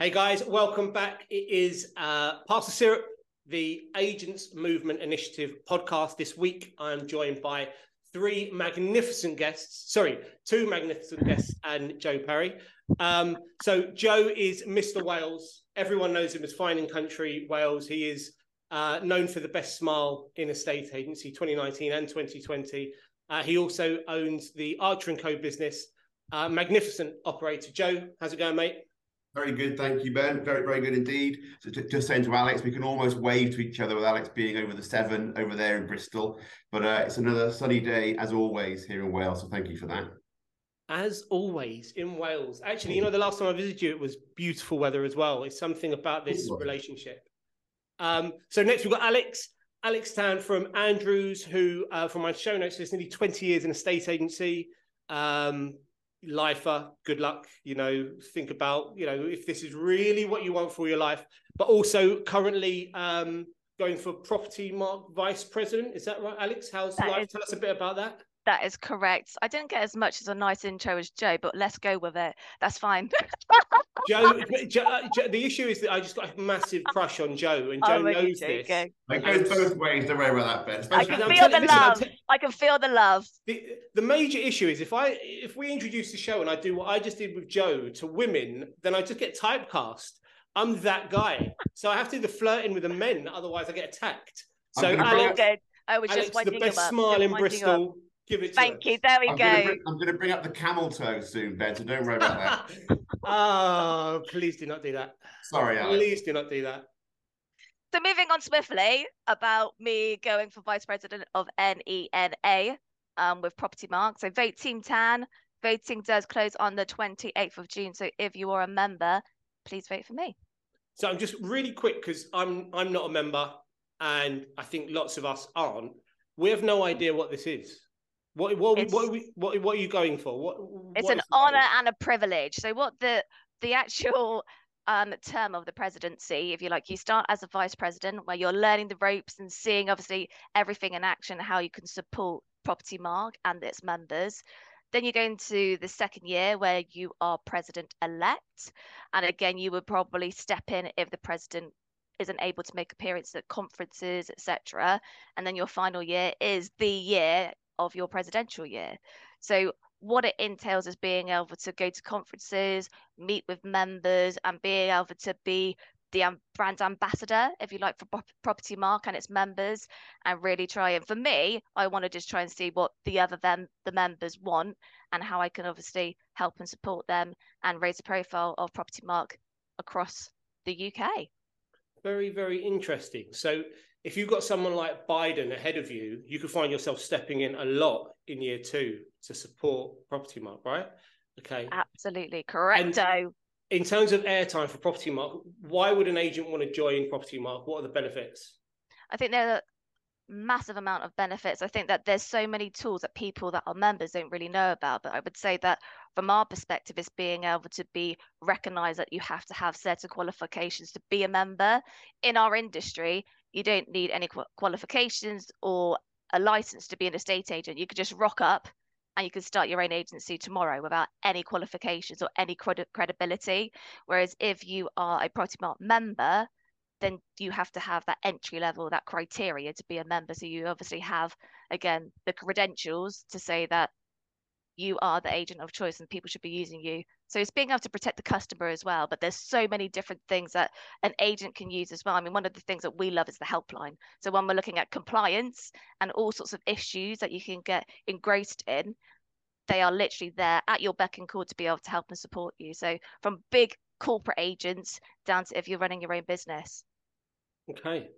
Hey guys, welcome back. It is uh, Pastor Syrup, the Agents Movement Initiative podcast. This week, I'm joined by three magnificent guests. Sorry, two magnificent guests and Joe Parry. Um, so Joe is Mr. Wales. Everyone knows him as Fine and Country Wales. He is uh, known for the best smile in estate agency 2019 and 2020. Uh, he also owns the Archer and Co business. Uh, magnificent operator. Joe, how's it going, mate? Very good, thank you, Ben. Very, very good indeed. So just saying to Alex, we can almost wave to each other with Alex being over the Severn over there in Bristol. But uh, it's another sunny day, as always, here in Wales. So thank you for that. As always in Wales. Actually, you know, the last time I visited you, it was beautiful weather as well. It's something about this relationship. Um, so next we've got Alex. Alex Tan from Andrews, who, uh, from my show notes, is nearly 20 years in a state agency. Um, lifer, good luck. You know, think about, you know, if this is really what you want for your life, but also currently um, going for property mark vice president. Is that right, Alex? How's that life? Is, Tell us a bit about that. That is correct. I didn't get as much as a nice intro as Joe, but let's go with it. That's fine. Joe, Joe, uh, Joe, the issue is that I just got a massive crush on Joe, and Joe oh, knows this. It goes both ways. Don't worry about that, Ben. I can feel the love. I can feel the love. The, the major issue is if I if we introduce the show and I do what I just did with Joe to women, then I just get typecast. I'm that guy, so I have to do the flirting with the men. Otherwise, I get attacked. So Alex, I was Alex, just the best smile in Bristol. Give it Thank you. There we I'm go. Gonna bring, I'm going to bring up the camel toe soon, Ben. So don't worry about that. oh, please do not do that. Sorry, Alex. Please do not do that. So moving on swiftly about me going for vice president of NAEA um, with Property Mark. So vote Team Tan. Voting does close on the 28th of June. So if you are a member, please vote for me. So I'm just really quick because I'm I'm not a member, and I think lots of us aren't. We have no idea what this is. What what what, what, what are you going for? What, it's an honor and a privilege. So what the the actual um, term of the presidency, if you like, you start as a vice president where you're learning the ropes and seeing obviously everything in action, how you can support Property Mark and its members. Then you go into the second year where you are president elect. And again, you would probably step in if the president isn't able to make appearances at conferences, etc. And then your final year is the year of your presidential year. So what it entails is being able to go to conferences, meet with members, and being able to be the um, brand ambassador, if you like, for Property Mark and its members, and really try. And for me, I want to just try and see what the other them the members want, and how I can obviously help and support them and raise the profile of Property Mark across the UK. Very, very interesting. So if you've got someone like Biden ahead of you, you could find yourself stepping in a lot in year two to support Property Mark, right? Okay. Absolutely correct. So in terms of airtime for Property Mark, why would an agent want to join Property Mark? What are the benefits? I think there are massive amount of benefits. I think that there's so many tools that people that are members don't really know about. But I would say that from our perspective, is being able to be recognized that you have to have certain qualifications to be a member in our industry you don't need any qualifications or a license to be an estate agent. You could just rock up and you could start your own agency tomorrow without any qualifications or any cred- credibility. Whereas if you are a Property Mark member, then you have to have that entry level, that criteria to be a member. So you obviously have, again, the credentials to say that you are the agent of choice and people should be using you. So it's being able to protect the customer as well. But there's so many different things that an agent can use as well. I mean, one of the things that we love is the helpline. So when we're looking at compliance and all sorts of issues that you can get engrossed in, they are literally there at your beck and call to be able to help and support you. So from big corporate agents down to if you're running your own business. Okay.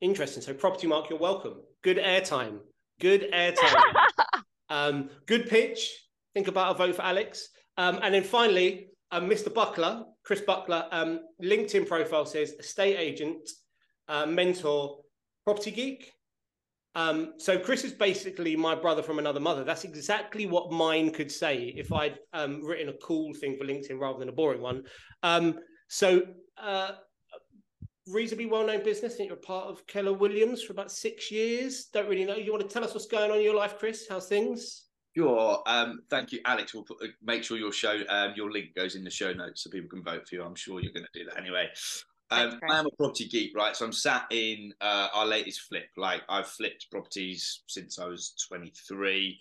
Interesting. So property mark, you're welcome. Good airtime. Good airtime. um, good pitch think about a vote for Alex. Um, and then finally, um, Mr. Buckler, Chris Buckler, um, LinkedIn profile says estate agent, uh, mentor, property geek. Um, so Chris is basically my brother from another mother. That's exactly what mine could say if I'd um, written a cool thing for LinkedIn rather than a boring one. Um, so uh, reasonably well-known business. I think you're part of Keller Williams for about six years. Don't really know. You want to tell us what's going on in your life, Chris? How's things? Sure. Um, thank you, Alex. We'll put, uh, make sure your show, um, your link goes in the show notes so people can vote for you. I'm sure you're going to do that anyway. Um, I am a property geek, right? So I'm sat in uh, our latest flip. Like I've flipped properties since I was 23,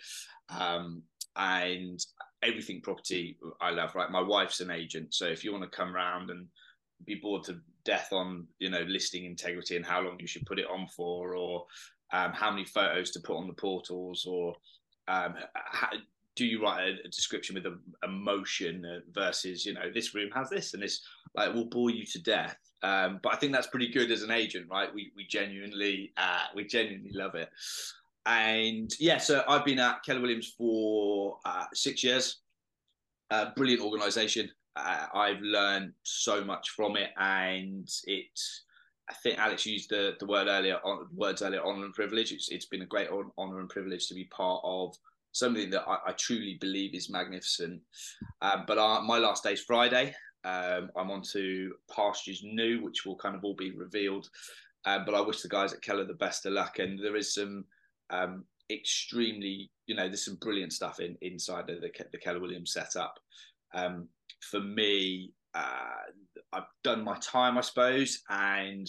um, and everything property I love. Right, my wife's an agent, so if you want to come around and be bored to death on you know listing integrity and how long you should put it on for, or um, how many photos to put on the portals, or um, how, do you write a, a description with a, emotion versus you know this room has this and this like will bore you to death. Um, but i think that's pretty good as an agent right? We we genuinely uh, we genuinely love it. And yeah so i've been at keller williams for uh, six years. Uh, brilliant organization. Uh, i've learned so much from it and it I think Alex used the, the word earlier on words earlier honor and privilege. It's it's been a great honor and privilege to be part of something that I, I truly believe is magnificent. Um, but our, my last day is Friday. Um, I'm on to pastures new, which will kind of all be revealed. Um, but I wish the guys at Keller the best of luck. And there is some um, extremely, you know, there's some brilliant stuff in inside of the, the Keller Williams setup. Um, for me, uh, I've done my time, I suppose, and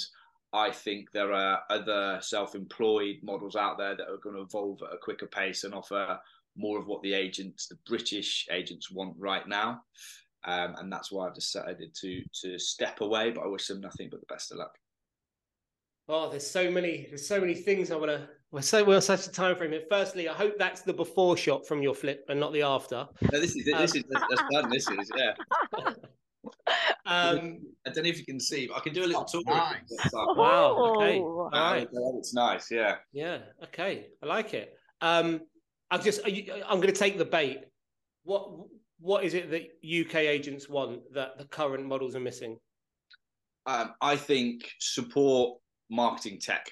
I think there are other self-employed models out there that are going to evolve at a quicker pace and offer more of what the agents, the British agents, want right now. Um, and that's why I've decided to to step away. But I wish them nothing but the best of luck. Oh, there's so many, there's so many things I want to. We're so we're such a time frame. Firstly, I hope that's the before shot from your flip and not the after. No, this is this um, is that's done. This is yeah. Um, I don't know if you can see, but I can do a little tour. Nice. Wow. Okay. All right. It's nice. Yeah. Yeah. Okay. I like it. Um, I'm just. You, I'm going to take the bait. What What is it that UK agents want that the current models are missing? Um, I think support marketing tech.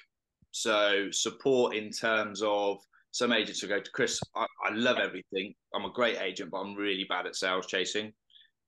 So support in terms of some agents will go to Chris. I, I love everything. I'm a great agent, but I'm really bad at sales chasing.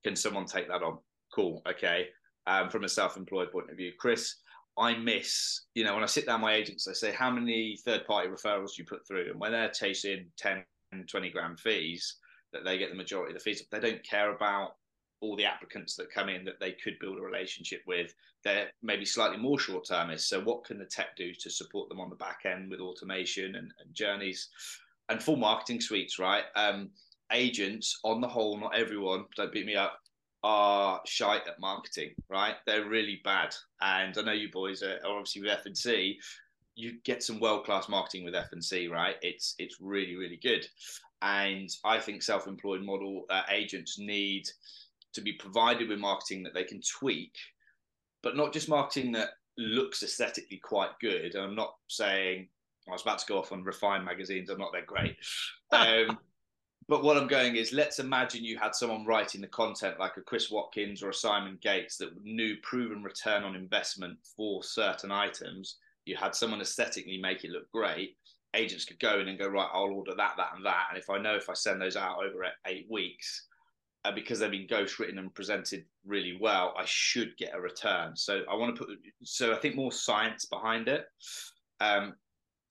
Can someone take that on? Cool. Okay. Um, from a self-employed point of view, Chris, I miss, you know, when I sit down my agents, I say, how many third-party referrals you put through? And when they're chasing 10, 20 grand fees, that they get the majority of the fees. They don't care about all the applicants that come in that they could build a relationship with. They're maybe slightly more short termist. So, what can the tech do to support them on the back end with automation and, and journeys and full marketing suites, right? Um, agents, on the whole, not everyone, don't beat me up, are shite at marketing, right? They're really bad. And I know you boys are, obviously with F&C, you get some world-class marketing with F&C, right? It's it's really really good. And I think self-employed model uh, agents need to be provided with marketing that they can tweak, but not just marketing that looks aesthetically quite good. I'm not saying I was about to go off on refined magazines. I'm not that great. Um, but what I'm going is, let's imagine you had someone writing the content like a Chris Watkins or a Simon Gates that knew proven return on investment for certain items. You had someone aesthetically make it look great. Agents could go in and go, right, I'll order that, that, and that. And if I know if I send those out over eight weeks, uh, because they've been ghost written and presented really well, I should get a return. So I want to put, so I think more science behind it. Um,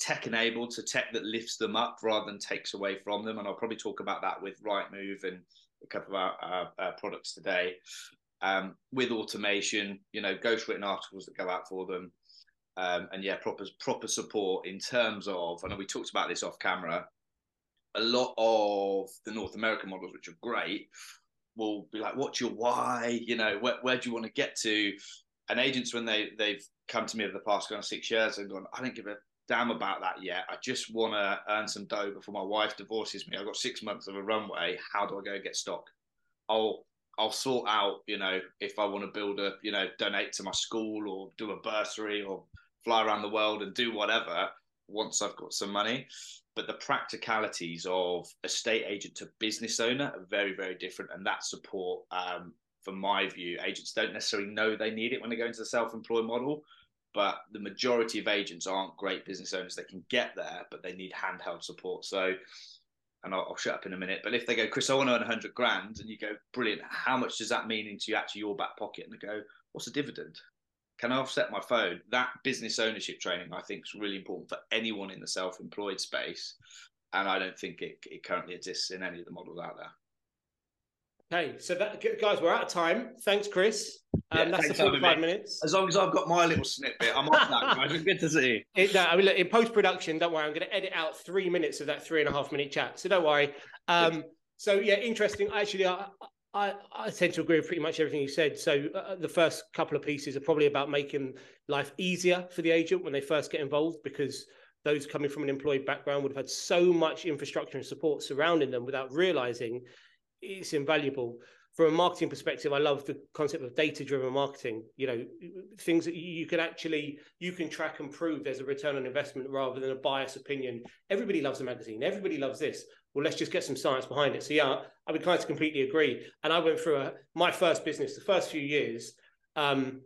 tech enabled, so tech that lifts them up rather than takes away from them. And I'll probably talk about that with Rightmove and a couple of our, products today. Um, with automation, you know, ghost written articles that go out for them. Um, and yeah, proper proper support in terms of, I know we talked about this off camera. A lot of the North American models, which are great, will be like, "What's your why? You know, where, where do you want to get to?" And agents, when they they've come to me over the past kind of six years and gone, "I don't give a damn about that yet. I just want to earn some dough before my wife divorces me. I've got six months of a runway. How do I go get stock? I'll I'll sort out, you know, if I want to build a, you know, donate to my school or do a bursary or fly around the world and do whatever once I've got some money. But the practicalities of estate agent to business owner are very, very different. And that support, um, from my view, agents don't necessarily know they need it when they go into the self-employed model but the majority of agents aren't great business owners. They can get there, but they need handheld support. So, and I'll, I'll shut up in a minute. But if they go, Chris, I want to earn 100 grand, and you go, brilliant. How much does that mean into actually your back pocket? And they go, what's a dividend? Can I offset my phone? That business ownership training, I think, is really important for anyone in the self-employed space. and I don't think it, it currently exists in any of the models out there. Okay, so that guys, we're out of time. Thanks, Chris. Um, Yeah, that's the thanks for having 45 minutes. As long as I've got my little snippet, I'm off that. guys. Good to see you. It, no, I mean, look, in post production, don't worry, I'm going to edit out three minutes of that three and a half minute chat. So don't worry. Um, so yeah, interesting. Actually, I, I I tend to agree with pretty much everything you said. So uh, the first couple of pieces are probably about making life easier for the agent when they first get involved, because those coming from an employed background would have had so much infrastructure and support surrounding them without realizing it's invaluable from a marketing perspective, I love the concept of data-driven marketing. You know, things that you can actually you can track and prove there's a return on investment rather than a bias opinion. Everybody loves a magazine. Everybody loves this. Well, let's just get some science behind it. So yeah, I would kind of completely agree. And I went through a, my first business, the first few years. Um,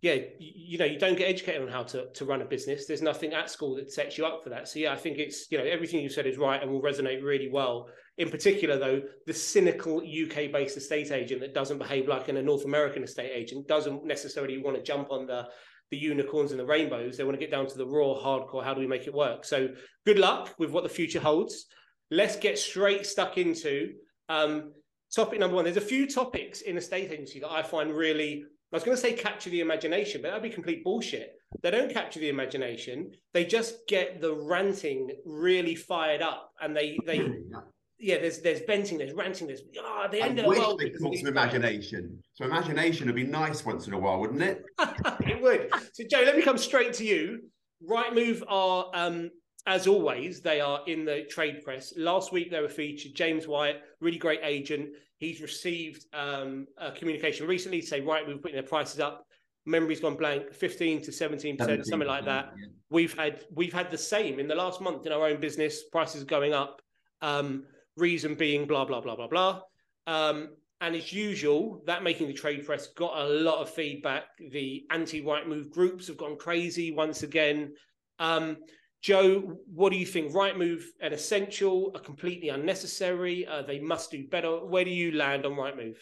yeah, you, you know, you don't get educated on how to, to run a business. There's nothing at school that sets you up for that. So yeah, I think it's you know everything you said is right and will resonate really well. In particular, though, the cynical UK-based estate agent that doesn't behave like a North American estate agent doesn't necessarily want to jump on the the unicorns and the rainbows. They want to get down to the raw, hardcore. How do we make it work? So good luck with what the future holds. Let's get straight stuck into um, topic number one. There's a few topics in estate agency that I find really. I was going to say capture the imagination, but that'd be complete bullshit. They don't capture the imagination. They just get the ranting really fired up, and they they yeah, there's there's venting, there's ranting, there's ah, oh, the end I of the wish world. they called some imagination. So imagination would be nice once in a while, wouldn't it? it would. So Joe, let me come straight to you. Rightmove are, um, as always, they are in the trade press. Last week they were featured. James Wyatt, really great agent. He's received um, a communication recently to say Rightmove putting their prices up. Memory's gone blank, 15 to 17 percent, something like that. Yeah. We've had we've had the same in the last month in our own business. Prices going up. Um, reason being blah blah blah blah blah. Um, and as usual, that making the trade press got a lot of feedback. The anti-Rightmove groups have gone crazy once again. Um, Joe, what do you think? Right move an essential, a completely unnecessary? Uh, they must do better. Where do you land on right move?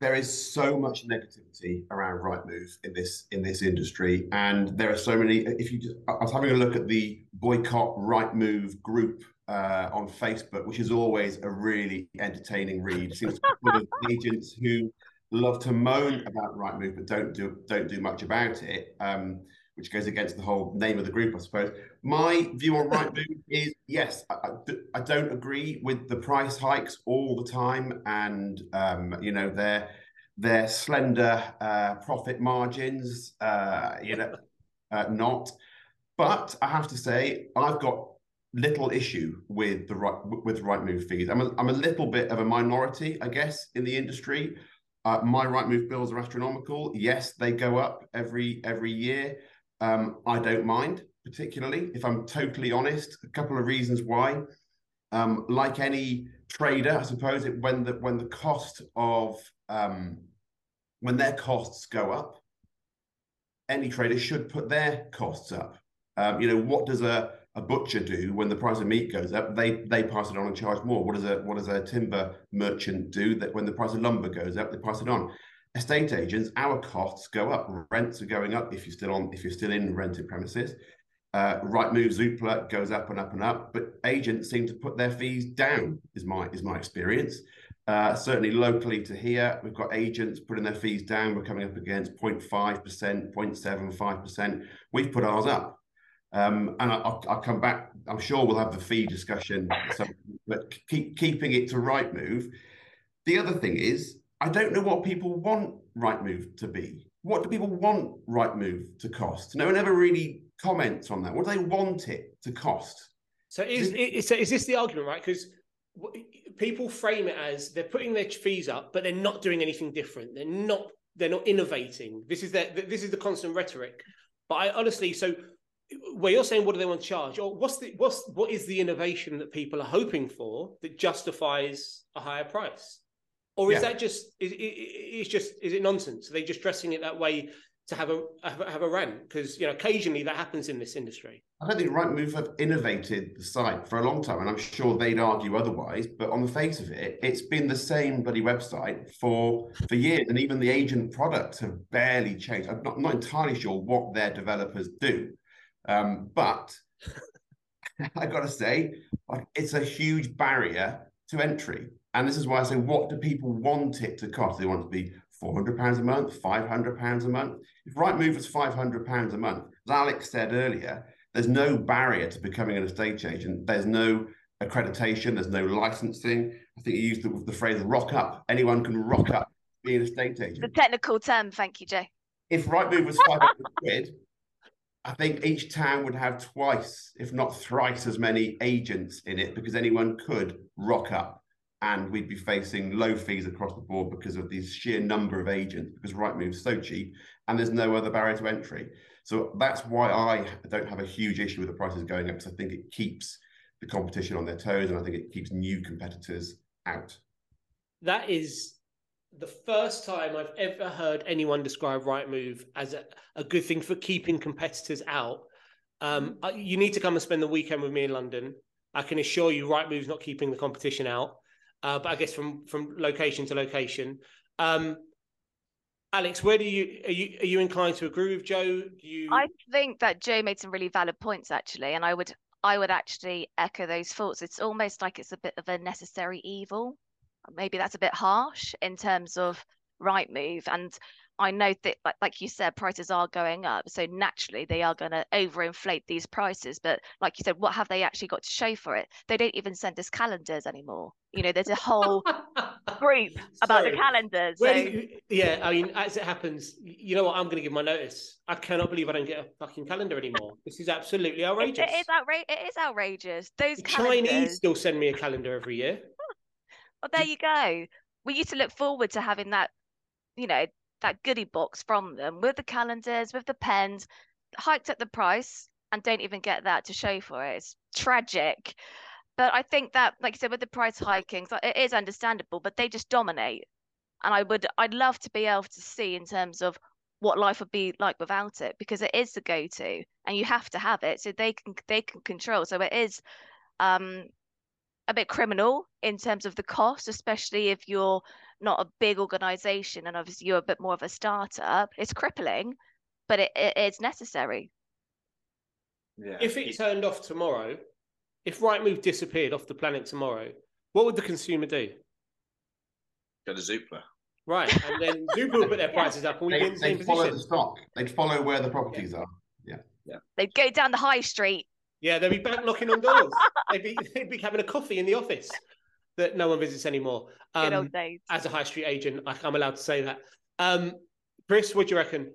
There is so much negativity around right move in this in this industry, and there are so many. If you, just, I was having a look at the boycott right move group uh, on Facebook, which is always a really entertaining read. Seems to be full of agents who love to moan about Rightmove but don't do don't do much about it, um, which goes against the whole name of the group, I suppose. My view on Rightmove is yes, I, I, don't agree with the price hikes all the time, and um, you know their their slender uh, profit margins, uh, you know, uh, not. But I have to say, I've got little issue with the right with right move fees. I'm a, I'm a little bit of a minority, I guess, in the industry. Uh, my Rightmove bills are astronomical. Yes, they go up every every year. Um, I don't mind particularly, if I'm totally honest. A couple of reasons why. Um, like any trader, I suppose it, when the when the cost of um, when their costs go up, any trader should put their costs up. Um, you know, what does a a butcher do when the price of meat goes up? They they pass it on and charge more. What does a what does a timber merchant do that when the price of lumber goes up, they pass it on? Estate agents, our costs go up. Rents are going up if you're still on if you're still in rented premises. Uh, Rightmove, Zoopla goes up and up and up, but agents seem to put their fees down. Is my is my experience. Uh, certainly locally to here, we've got agents putting their fees down. We're coming up against 0.5%, 0.75%. We've put ours up. Um, and I'll, I'll, come back. I'm sure we'll have the fee discussion, so, but keep keeping it to Rightmove. The other thing is, I don't know what people want Rightmove to be. What do people want Rightmove to cost? No one ever really comments on that. What do they want it to cost? So is is, is this the argument, right? Because people frame it as they're putting their fees up, but they're not doing anything different. They're not they're not innovating. This is their this is the constant rhetoric. But I honestly, so where you're saying what do they want to charge, or what's the what's what is the innovation that people are hoping for that justifies a higher price, or is yeah. that just is it, it's just is it nonsense? Are they just dressing it that way to have a have a, have a rant? Because you know occasionally that happens in this industry. I don't think Rightmove have innovated the site for a long time, and I'm sure they'd argue otherwise. But on the face of it, it's been the same bloody website for for years, and even the agent products have barely changed. I'm not, not entirely sure what their developers do. Um, but I got to say, like, it's a huge barrier to entry. And this is why I say, what do people want it to cost? They want it to be £400 a month, £500 a month. If Rightmove is £500 a month, as Alex said earlier, there's no barrier to becoming an estate agent. There's no accreditation, there's no licensing. I think you used the, the phrase rock up. Anyone can rock up being an estate agent. The technical term, thank you, Jay. If Rightmove was 500 quid, I think each town would have twice, if not thrice, as many agents in it because anyone could rock up and we'd be facing low fees across the board because of the sheer number of agents because right Rightmove's so cheap and there's no other barrier to entry. So that's why I don't have a huge issue with the prices going up because I think it keeps the competition on their toes and I think it keeps new competitors out. That is the first time I've ever heard anyone describe Rightmove as a, a good thing for keeping competitors out. Um, you need to come and spend the weekend with me in London. I can assure you, Rightmove's not keeping the competition out. Uh, but I guess from from location to location. Um, Alex, where do you are you are you inclined to agree with Joe? Do you? I think that Joe made some really valid points actually, and I would I would actually echo those thoughts. It's almost like it's a bit of a necessary evil. Maybe that's a bit harsh in terms of right move and I know that, like, like you said, prices are going up. So naturally, they are going to overinflate these prices. But like you said, what have they actually got to show for it? They don't even send us calendars anymore. You know, there's a whole group about the calendars. So... You, yeah, I mean, as it happens, you know what? I'm going to give my notice. I cannot believe I don't get a fucking calendar anymore. This is absolutely outrageous. it, it is outrageous. It is outrageous. Those the. Chinese still send me a calendar every year. Well, there you go. We used to look forward to having that you know that goodie box from them with the calendars, with the pens, hiked up the price and don't even get that to show for it. It's tragic. But I think that, like you said, with the price hiking, it is understandable, but they just dominate. And I would, I'd love to be able to see in terms of what life would be like without it, because it is the go-to, and you have to have it, so they can they can control. So it is um, a bit criminal in terms of the cost, especially if you're not a big organization and obviously you're a bit more of a startup. It's crippling but it, it it's necessary. Yeah. if it turned off tomorrow if Rightmove disappeared off the planet tomorrow what would the consumer do? Go to zoopla. Right and then zoopla would put their prices up and we'd they, the they'd follow position. the stock. They'd follow where the properties yeah. are. Yeah. Yeah. They'd go down the high street yeah they'd be back knocking on doors they'd be they'd be having a coffee in the office that no one visits anymore. Um, Good old days. As a high street agent, I'm allowed to say that. Um, Chris, what do you reckon?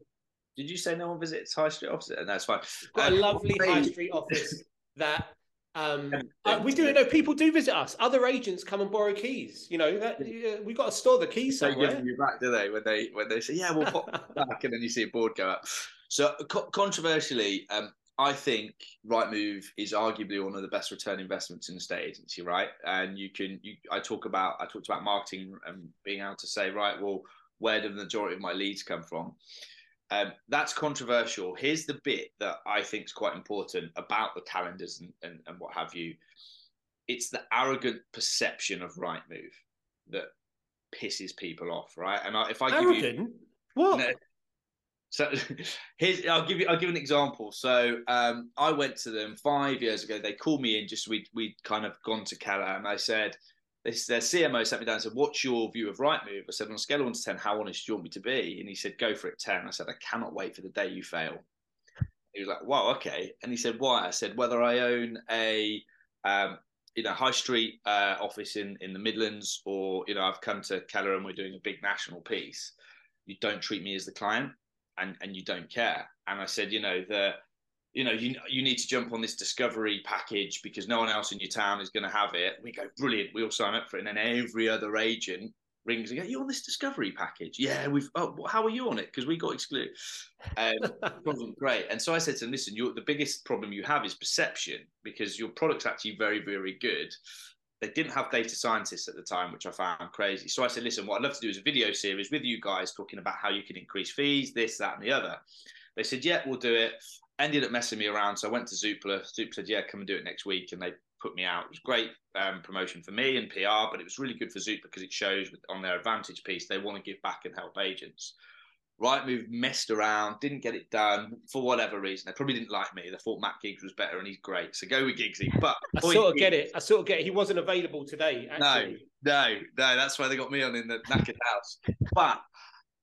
Did you say no one visits high street office? And that's fine. Got um, a lovely high street office that um, uh, we do. No, people do visit us. Other agents come and borrow keys. You know that uh, we've got to store the keys somewhere. They give you back, do they? When they when they say, "Yeah, we'll pop back," and then you see a board go up. So co- controversially, um, I think Rightmove is arguably one of the best return investments in the state agency, right? And you can, you, I talk about, I talked about marketing and being able to say, right, well, where do the majority of my leads come from? Um, that's controversial. Here's the bit that I think is quite important about the calendars and, and, and what have you. It's the arrogant perception of Rightmove that pisses people off, right? And I, if I arrogant? give you what? So here's I'll give you I'll give an example. So um, I went to them five years ago. They called me in just we we'd kind of gone to Keller and I said this their CMO sat me down and said, What's your view of Rightmove? I said, on a scale of one to ten, how honest do you want me to be? And he said, Go for it ten. I said, I cannot wait for the day you fail. He was like, Wow, okay. And he said, Why? I said, Whether I own a um, you know, high street uh, office in in the Midlands, or you know, I've come to Keller and we're doing a big national piece. You don't treat me as the client and and you don't care. And I said, you know, the you know, you you need to jump on this discovery package because no one else in your town is going to have it. We go, brilliant. We all sign up for it, and then every other agent rings and go, you on this discovery package? Yeah, we've. Oh, how are you on it? Because we got excluded. Um, great. And so I said to them, listen, the biggest problem you have is perception because your product's actually very, very good, they didn't have data scientists at the time, which I found crazy. So I said, listen, what I'd love to do is a video series with you guys talking about how you can increase fees, this, that, and the other. They said, yeah, we'll do it. Ended up messing me around. So I went to Zoopla. Zoopla said, yeah, come and do it next week. And they put me out. It was great um, promotion for me and PR, but it was really good for Zoopla because it shows on their advantage piece they want to give back and help agents. Rightmove messed around, didn't get it done for whatever reason. They probably didn't like me. They thought Matt Giggs was better, and he's great. So go with Giggsy. But I sort of get it. I sort of get it. He wasn't available today. Actually. No, no, no. That's why they got me on in the knackered house. But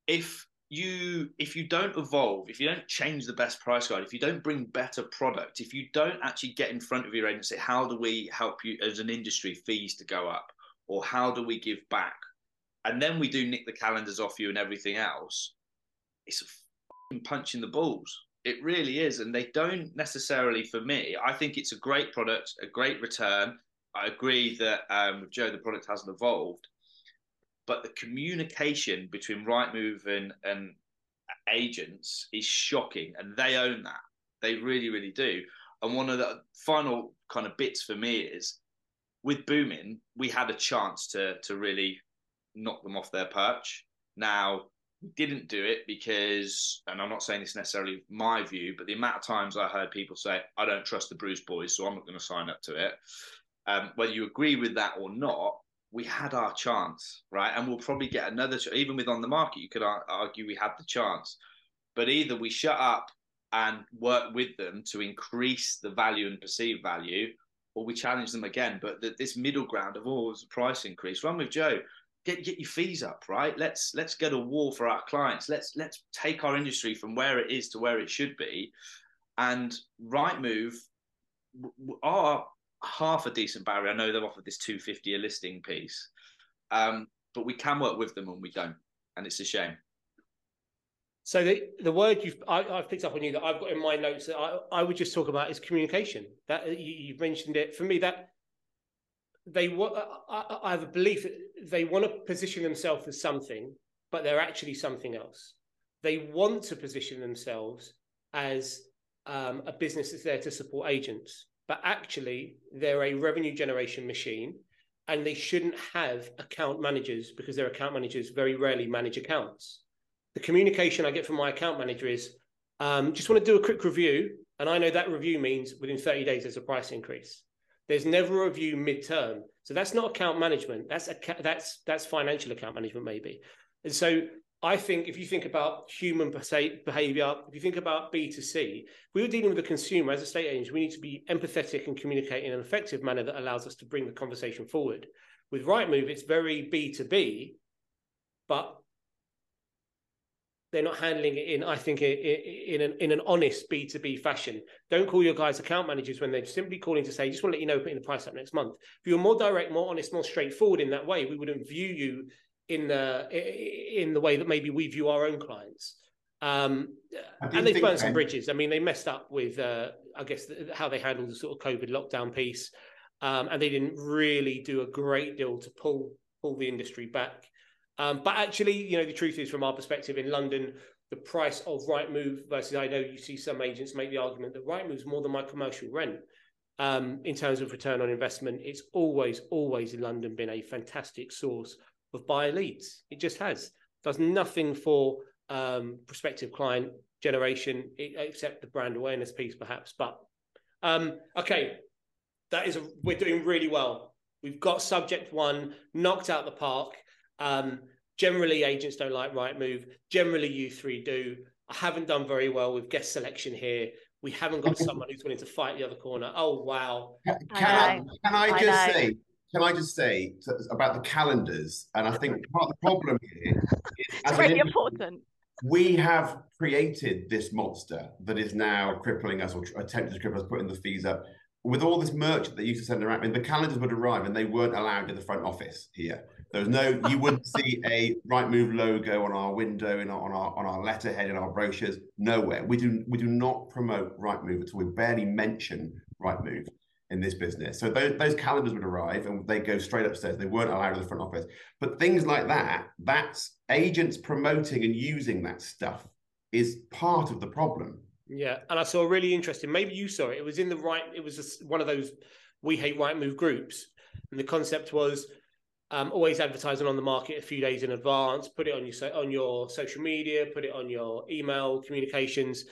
if you if you don't evolve, if you don't change the best price guide, if you don't bring better product, if you don't actually get in front of your agency, how do we help you as an industry fees to go up, or how do we give back? And then we do nick the calendars off you and everything else it's a punch in the balls. It really is. And they don't necessarily, for me, I think it's a great product, a great return. I agree that um, with Joe, the product hasn't evolved. But the communication between Rightmove and, and agents is shocking. And they own that. They really, really do. And one of the final kind of bits for me is with Boomin, we had a chance to to really knock them off their perch. Now, didn't do it because, and I'm not saying this necessarily my view, but the amount of times I heard people say, I don't trust the Bruce boys, so I'm not going to sign up to it. Um, whether you agree with that or not, we had our chance, right? And we'll probably get another, even with on the market, you could argue we had the chance. But either we shut up and work with them to increase the value and perceived value, or we challenge them again. But the, this middle ground of always oh, a price increase. Run with Joe get get your fees up, right? Let's let's get a war for our clients. Let's let's take our industry from where it is to where it should be. And right move are half a decent barrier. I know they've offered this 250 a listing piece. Um, but we can work with them and we don't. And it's a shame. So the the word you've I, have picked up on you that I've got in my notes that I, I would just talk about is communication. That you, you've mentioned it for me that they I, I have a belief that they want to position themselves as something, but they're actually something else. They want to position themselves as um, a business that's there to support agents, but actually they're a revenue generation machine, and they shouldn't have account managers because their account managers very rarely manage accounts. The communication I get from my account manager is um, just want to do a quick review, and I know that review means within 30 days there's a price increase. There's never a review midterm. So that's not account management. That's that's that's financial account management maybe. And so I think if you think about human behavior, if you think about B2C, we were dealing with a consumer as a state agent, we need to be empathetic and communicate in an effective manner that allows us to bring the conversation forward. With Rightmove, it's very B2B, but they're not handling it in, I think, in an in an honest B two B fashion. Don't call your guys account managers when they're simply calling to say, "Just want to let you know, putting the price up next month." If you're more direct, more honest, more straightforward in that way, we wouldn't view you in the in the way that maybe we view our own clients. Um, and they burned some bridges. I mean, they messed up with, uh, I guess, the, how they handled the sort of COVID lockdown piece, um, and they didn't really do a great deal to pull pull the industry back. Um, but actually, you know, the truth is, from our perspective in London, the price of Rightmove versus I know you see some agents make the argument that Rightmove is more than my commercial rent. Um, in terms of return on investment, it's always, always in London been a fantastic source of buyer leads. It just has. Does nothing for um, prospective client generation except the brand awareness piece, perhaps. But um, okay, that is a, we're doing really well. We've got subject one knocked out the park. Um, generally, agents don't like right move. Generally, you three do. I haven't done very well with guest selection here. We haven't got someone who's willing to fight the other corner. Oh wow! Can I, can I just I say? Can I just say about the calendars? And I think part of the problem here is it's really important. We have created this monster that is now crippling us or attempting to cripple us, putting the fees up with all this merch that they used to send around, I mean, the calendars would arrive and they weren't allowed in the front office here. There was no, you wouldn't see a Rightmove logo on our window, in our, on our on our letterhead, in our brochures. Nowhere. We do we do not promote Rightmove at all. We barely mention Rightmove in this business. So those, those calendars would arrive and they go straight upstairs. They weren't allowed in the front office. But things like that, that's agents promoting and using that stuff is part of the problem. Yeah, and I saw a really interesting. Maybe you saw it. It was in the right. It was one of those we hate Rightmove groups, and the concept was um, always advertising on the market a few days in advance. Put it on your on your social media. Put it on your email communications.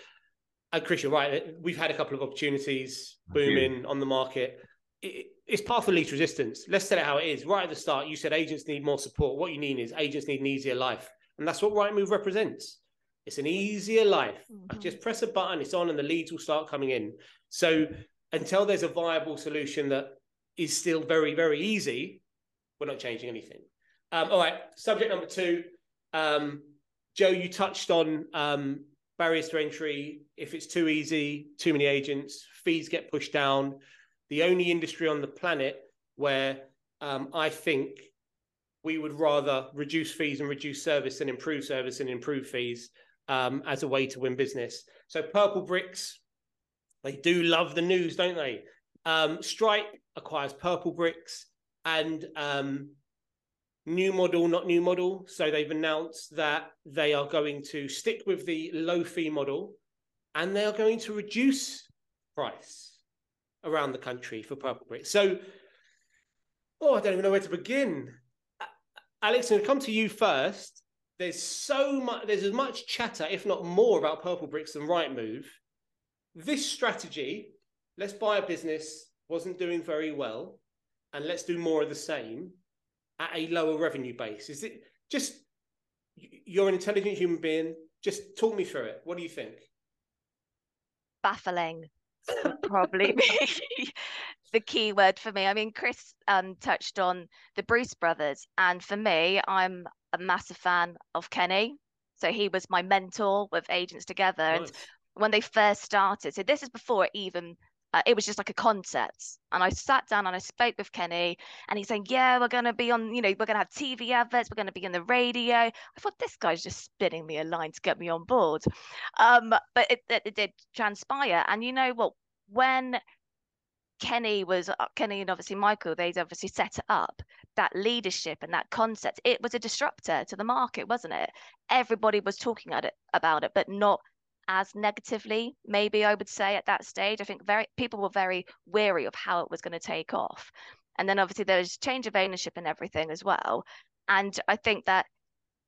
And Chris, you're right. We've had a couple of opportunities Boomin on the market. It, it's path of the least resistance. Let's tell it how it is. Right at the start, you said agents need more support. What you need is agents need an easier life, and that's what Rightmove represents It's an easier life. Mhm. Just press a button, it's on, and the leads will start coming in. So until there's a viable solution that is still very, very easy, we're not changing anything. Um, all right, subject number two. Um, Joe, you touched on um, barriers to entry. If it's too easy, too many agents, fees get pushed down. The only industry on the planet where um, I think we would rather reduce fees and reduce service than improve service and improve fees um, as a way to win business. So Purple Bricks, they do love the news, don't they? Um, Strike acquires Purple Bricks and um, new model, not new model. So they've announced that they are going to stick with the low fee model and they are going to reduce price around the country for Purple Bricks. So, oh, I don't even know where to begin. Alex, I'm going to come to you first. There's so much, there's as much chatter, if not more, about Purple Bricks than Rightmove. This strategy, let's buy a business, wasn't doing very well, and let's do more of the same at a lower revenue base. Is it just you're an intelligent human being? Just talk me through it. What do you think? Baffling would probably be the key word for me. I mean, Chris um, touched on the Bruce brothers, and for me, I'm a massive fan of Kenny. So he was my mentor with Agents Together, and when they first started. So this is before it even uh, it was just like a concept. And I sat down and I spoke with Kenny, and he's saying, "Yeah, we're gonna be on. You know, we're gonna have TV adverts. We're gonna be on the radio." I thought this guy's just spinning me a line to get me on board. Um, but it, it, it did transpire, and you know what? When Kenny was uh, Kenny and obviously Michael, they'd obviously set up. That leadership and that concept, it was a disruptor to the market, wasn't it? Everybody was talking at it about it, but not as negatively, maybe I would say at that stage. I think very people were very wary of how it was going to take off. And then obviously there was change of ownership and everything as well. And I think that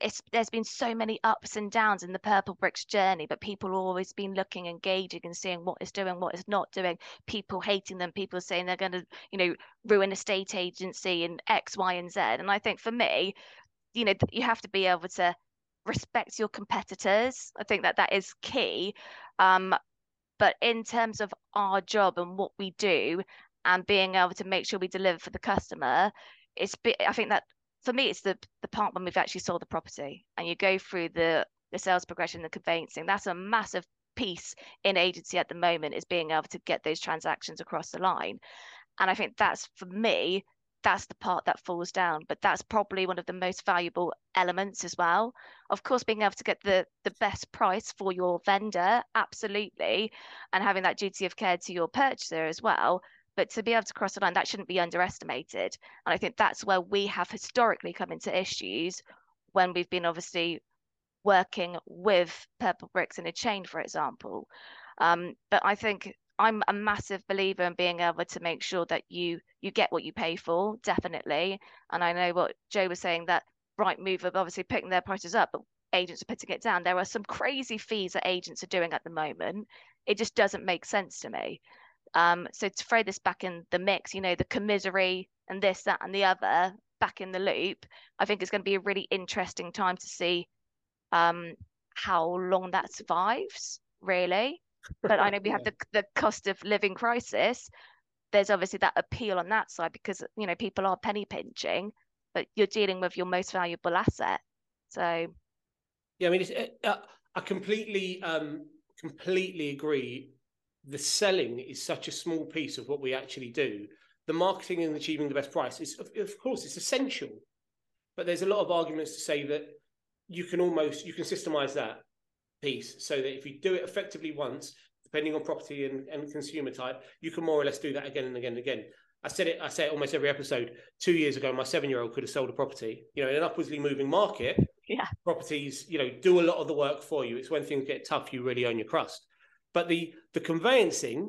it's there's been so many ups and downs in the purple bricks journey but people always been looking engaging and seeing what is doing what is not doing people hating them people saying they're going to you know ruin a state agency and x y and z and i think for me you know you have to be able to respect your competitors i think that that is key um but in terms of our job and what we do and being able to make sure we deliver for the customer it's i think that for me, it's the the part when we've actually sold the property and you go through the the sales progression, the conveyancing. That's a massive piece in agency at the moment is being able to get those transactions across the line. And I think that's for me, that's the part that falls down. But that's probably one of the most valuable elements as well. Of course, being able to get the the best price for your vendor, absolutely, and having that duty of care to your purchaser as well but to be able to cross the line that shouldn't be underestimated and i think that's where we have historically come into issues when we've been obviously working with purple bricks in a chain for example um, but i think i'm a massive believer in being able to make sure that you you get what you pay for definitely. And i know what joe was saying that right move are obviously picking their prices up but agents are putting it down. There are some crazy fees that agents are doing at the moment. It just doesn't make sense to me. Um, so to throw this back in the mix, you know, the commissary and this, that, and the other back in the loop, I think it's going to be a really interesting time to see um, how long that survives, really. But I know we have the the cost of living crisis. There's obviously that appeal on that side because you know people are penny pinching, but you're dealing with your most valuable asset. So yeah, I mean, it's, uh, I completely, um, completely agree the selling is such a small piece of what we actually do. The marketing and achieving the best price is, of, of, course, it's essential. But there's a lot of arguments to say that you can almost you can systemize that piece so that if you do it effectively once, depending on property and, and consumer type, you can more or less do that again and again and again. I said it. I say it almost every episode. Two years ago, my seven-year-old could have sold a property. You know, in an upwardly moving market, yeah, properties, you know, do a lot of the work for you. It's when things get tough, you really own your crust. But the the conveyancing,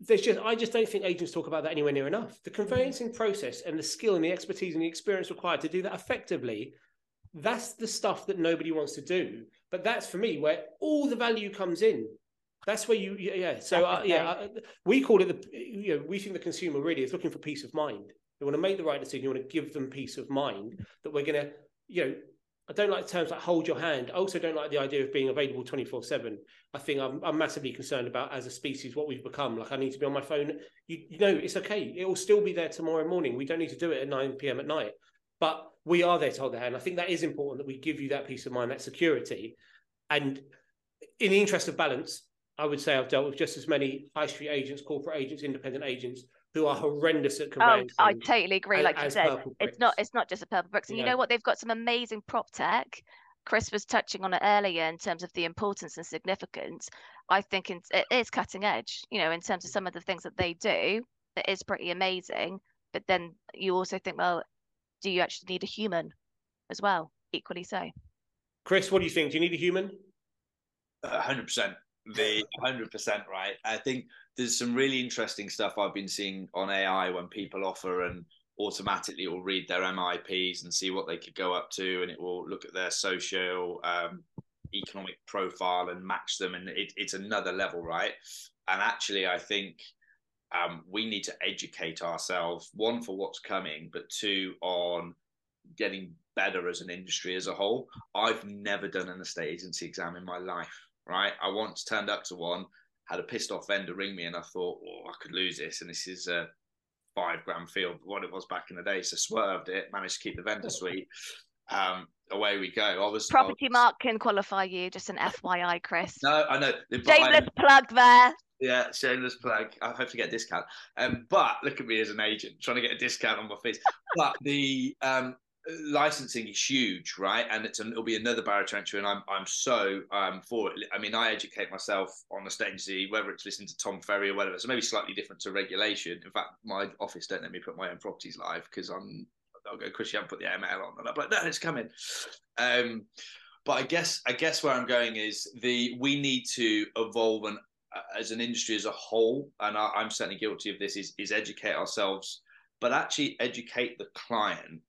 there's just I just don't think agents talk about that anywhere near enough. The mm-hmm. conveyancing process and the skill and the expertise and the experience required to do that effectively, that's the stuff that nobody wants to do. But that's for me where all the value comes in. That's where you yeah. So uh, yeah, uh, we call it the you know we think the consumer really is looking for peace of mind. They want to make the right decision. You want to give them peace of mind that we're going to you know I don't like terms like hold your hand. I also don't like the idea of being available 24 7. I think I'm, I'm massively concerned about as a species what we've become. Like, I need to be on my phone. You, you know, it's okay. It will still be there tomorrow morning. We don't need to do it at 9 p.m. at night, but we are there to hold the hand. I think that is important that we give you that peace of mind, that security. And in the interest of balance, I would say I've dealt with just as many high street agents, corporate agents, independent agents who are horrendous at conveying. Oh, I totally agree. Like you said, it's not it's not just a Purplebricks, and yeah. you know what? They've got some amazing prop tech. Chris was touching on it earlier in terms of the importance and significance. I think it is cutting edge. You know, in terms of some of the things that they do, that is pretty amazing. But then you also think, well, do you actually need a human as well? Equally so. Chris, what do you think? Do you need a human? hundred percent. The hundred percent right. I think there's some really interesting stuff I've been seeing on AI when people offer and automatically will read their MIPs and see what they could go up to, and it will look at their social um, economic profile and match them, and it, it's another level, right? And actually, I think um, we need to educate ourselves one for what's coming, but two on getting better as an industry as a whole. I've never done an estate agency exam in my life, right? I once turned up to one had a pissed off vendor ring me, and I thought, oh, I could lose this, and this is a five grand field, what it was back in the day. So swerved it, managed to keep the vendor sweet. Um, away we go. I was property I was, mark can qualify you. Just an FYI, Chris. No, I know. Shameless plug there. Yeah, shameless plug. I hope to get a discount. Um, but look at me as an agent trying to get a discount on my fees. but the um, licensing is huge, right? And it's an, it'll be another barrier to entry, and I'm I'm so um, for it. I mean, I educate myself on the stage, whether it's listening to Tom Ferry or whatever. So maybe slightly different to regulation. In fact, my office don't let me put my own properties live because I'm I'll go, Chris, you haven't put the ML on, and I'm like, no, it's coming. Um, but I guess I guess where I'm going is the we need to evolve and as an industry as a whole, and I, I'm certainly guilty of this, is is educate ourselves, but actually educate the client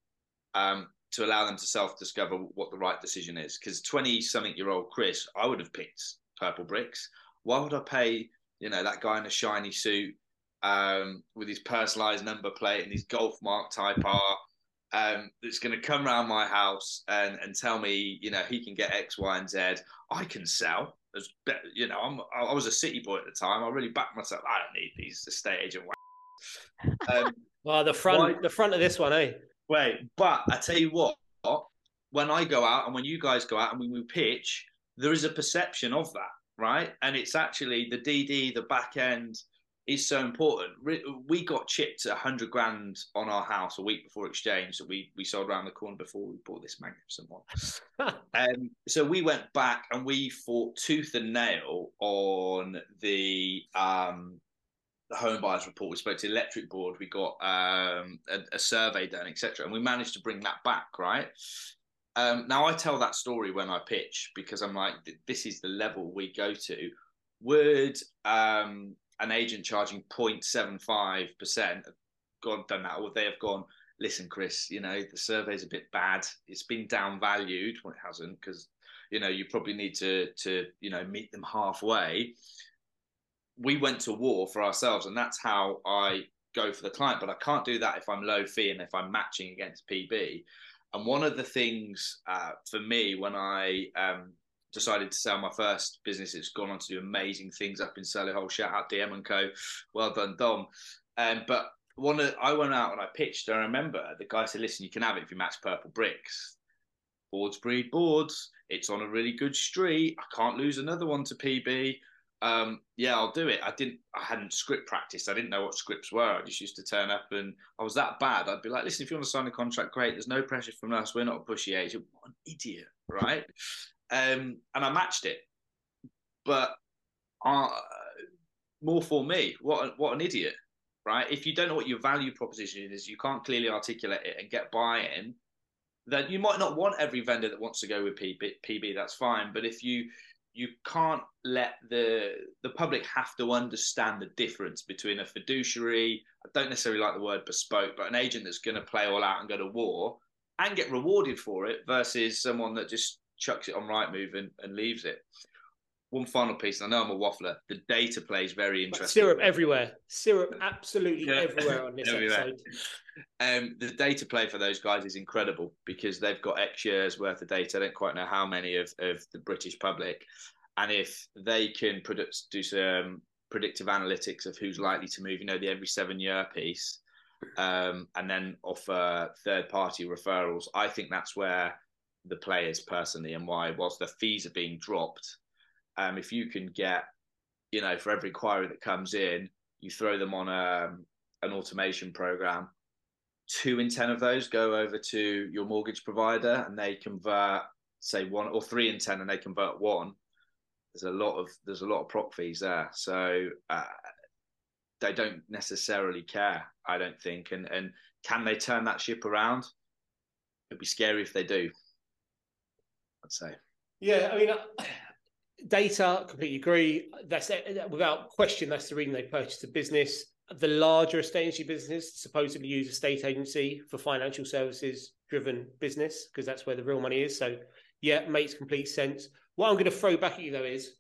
um, to allow them to self discover what the right decision is. Because 20 something year old Chris, I would have picked Purplebricks. Why would I pay, you know, that guy in a shiny suit um, with his personalized number plate and his golf mark type R? Um, that's going to come around my house and, and tell me, you know, he can get X, Y, and Z. I can sell. As you know, I'm, I was a city boy at the time. I really backed myself. I don't need these estate agent. Um, well, the front, why, the front of this one, eh? Wait, but I tell you what, when I go out and when you guys go out and when we pitch, there is a perception of that, right? And it's actually the DD, the back end is so important. We got chipped a hundred grand on our house a week before exchange that we we sold around the corner before we bought this magnificent one. um, so we went back and we fought tooth and nail on the um, the home buyers report. We spoke to the electric board. We got um, a, a, survey done, etc. And we managed to bring that back, right? Um, now I tell that story when I pitch because I'm like, this is the level we go to. Would um, an agent charging 0.75 percent gone done that, or they have gone? Listen, Chris, you know the survey's a bit bad. It's been downvalued. Well, it hasn't because you know you probably need to to you know meet them halfway we went to war for ourselves, and that's how I go for the client. But I can't do that if I'm low fee and if I'm matching against PB. And one of the things uh, for me when I um, decided to sell my first business, it's gone on to do amazing things up in Solihull. Shout out DM and Co. Well done, Dom. Um, but one of, I went out and I pitched. I remember the guy said, "Listen, you can have it if you match Purplebricks. Boards breed boards. It's on a really good street. I can't lose another one to PB um, yeah, I'll do it. I didn't, I hadn't script practiced. I didn't know what scripts were. I just used to turn up and I was that bad. I'd be like, listen, if you want to sign a contract, great. There's no pressure from us. We're not a pushy agent. What an idiot, right? Um, and I matched it. But uh, more for me, what, what an idiot, right? If you don't know what your value proposition is, you can't clearly articulate it and get buy-in, then you might not want every vendor that wants to go with PB, PB that's fine. But if you you can't let the the public have to understand the difference between a fiduciary i don't necessarily like the word bespoke but an agent that's going to play all out and go to war and get rewarded for it versus someone that just chucks it on Rightmove and, and leaves it one final piece. and I know I'm a waffler. The data plays very interesting. Syrup everywhere. Syrup absolutely yeah. everywhere on this everywhere. episode. Um, the data play for those guys is incredible because they've got X years worth of data. I don't quite know how many of, of the British public. And if they can produce, do some predictive analytics of who's likely to move, you know, the every seven year piece, um, and then offer third party referrals, I think that's where the players personally and why, whilst the fees are being dropped, um, if you can get, you know, for every inquiry that comes in, you throw them on a, um, an automation program. Two in ten of those go over to your mortgage provider, and they convert, say one or three in ten, and they convert one. There's a lot of there's a lot of prop fees there, so uh, they don't necessarily care. I don't think, and and can they turn that ship around? It'd be scary if they do. I'd say. Yeah, I mean, uh, data. Completely agree. That's without question. That's the reason they purchased a business. The larger estate agency business supposedly use a state agency for financial services driven business because that's where the real money is. So, yeah, makes complete sense. What I'm going to throw back at you though is,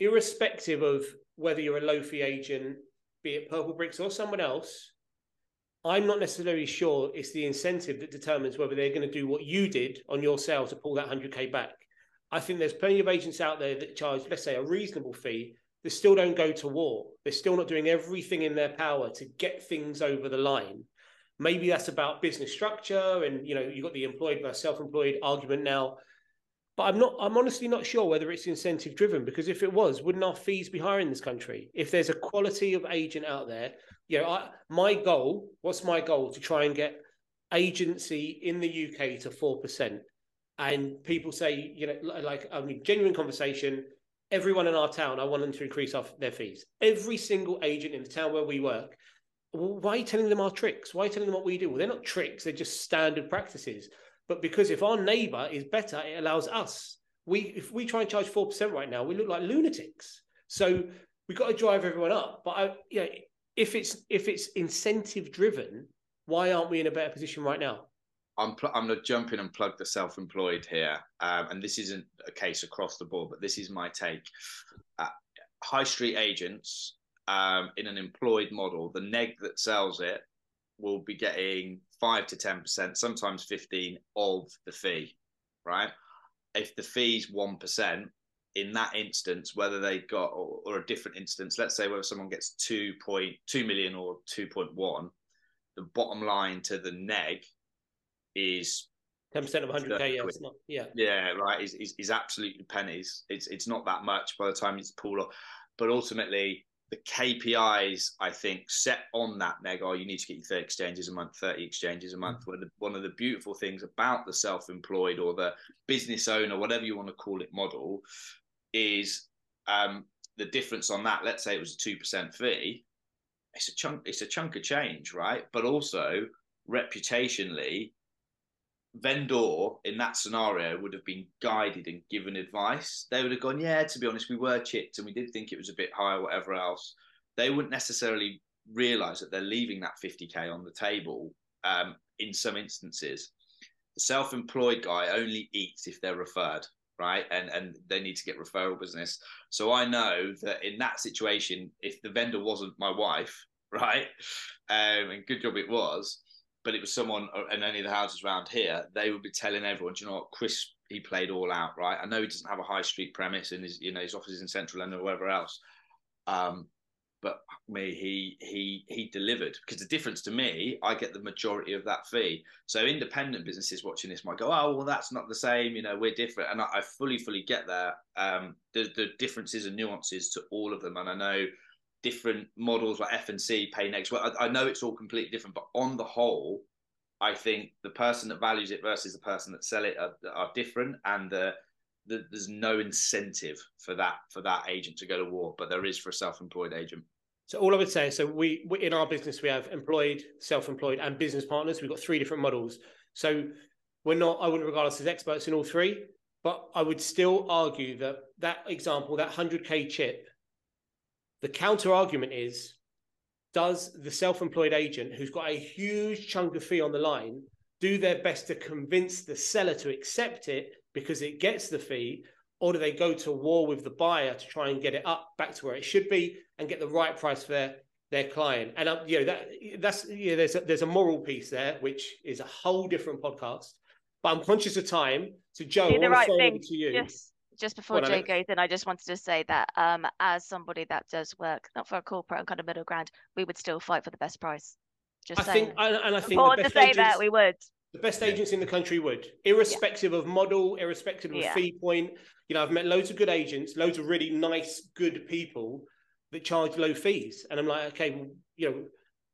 irrespective of whether you're a low fee agent, be it Purplebricks or someone else, I'm not necessarily sure it's the incentive that determines whether they're going to do what you did on your sale to pull that 100k back. I think there's plenty of agents out there that charge, let's say, a reasonable fee that still don't go to war. They're still not doing everything in their power to get things over the line. Maybe that's about business structure, and you know, you've got the employed versus self-employed argument now. But I'm not. I'm honestly not sure whether it's incentive driven because if it was, wouldn't our fees be higher in this country? If there's a quality of agent out there you know, I, my goal, what's my goal? To try and get agency in the UK to 4%. And people say, you know, like, I mean, genuine conversation, everyone in our town, I want them to increase off their fees. Every single agent in the town where we work, why are you telling them our tricks? Why are you telling them what we do? Well, they're not tricks, they're just standard practices. But because if our neighbor is better, it allows us. We if we try and charge 4% right now, we look like lunatics. So we've got to drive everyone up. But I, you know, if it's if it's incentive driven, why aren't we in a better position right now? I'm pl- I'm going to jump in and plug the self-employed here, um, and this isn't a case across the board, but this is my take. Uh, high street agents um, in an employed model, the neg that sells it will be getting five to ten percent, sometimes fifteen of the fee, right? If the fee's one percent, in that instance, whether they got or, or, a different instance, let's say whether someone gets 2.2 million or 2.1, the bottom line to the neg is 10% of 100k. Yeah, not, yeah. Yeah, right. Is, is, is absolutely pennies. It's it's not that much by the time it's pulled off. But ultimately, the KPIs I think set on that neg are you need to get your 30 exchanges a month, 30 exchanges a month. Mm-hmm. The, one of the beautiful things about the self-employed or the business owner, whatever you want to call it, model is um, the difference on that. Let's say it was a two percent fee. It's a chunk. It's a chunk of change, right? But also reputationally, vendor in that scenario would have been guided and given advice. They would have gone, yeah, to be honest, we were chipped and we did think it was a bit high or whatever else. They wouldn't necessarily realize that they're leaving that 50k on the table um, in some instances. The self-employed guy only eats if they're referred right? And and they need to get referral business. So I know that in that situation, if the vendor wasn't my wife, right, um, and good job it was, but it was someone in any of the houses around here, they would be telling everyone, do you know what, Chris, he played all out, right? I know he doesn't have a high street premise and his, you know, his office is in central London or wherever else. Um, but me, he he he delivered because the difference to me, I get the majority of that fee. So independent businesses watching this might go, oh well, that's not the same. You know, we're different, and I, I fully fully get that. Um, the the differences and nuances to all of them, and I know different models like F and C pay next. Well, I, I know it's all completely different, but on the whole, I think the person that values it versus the person that sell it are, are different, and the, the, there's no incentive for that for that agent to go to war, but there is for a self-employed agent. So all I would say, so we, we in our business we have employed, self-employed, and business partners. We've got three different models. So we're not. I wouldn't regard us as experts in all three, but I would still argue that that example, that hundred k chip, the counter argument is does the self-employed agent who's got a huge chunk of fee on the line do their best to convince the seller to accept it because it gets the fee or do they go to war with the buyer to try and get it up back to where it should be and get the right price for their their client? And um, you know that that's yeah, there's a, there's a moral piece there, which is a whole different podcast. But I'm conscious of time. So Joe, Do I right want to thing. to you. Just just before Go on, Jay Alex. goes in, I just wanted to say that um, as somebody that does work not for a corporate and kind of middle ground, we would still fight for the best price. Just I saying. think, and and I think the Important to best say agents, that we would. the best agents in the country would, irrespective of model, irrespective of Yeah. fee point. You know, I've met loads of good agents, loads of really nice, good people that charge low fees, and I'm like, okay, well, you know,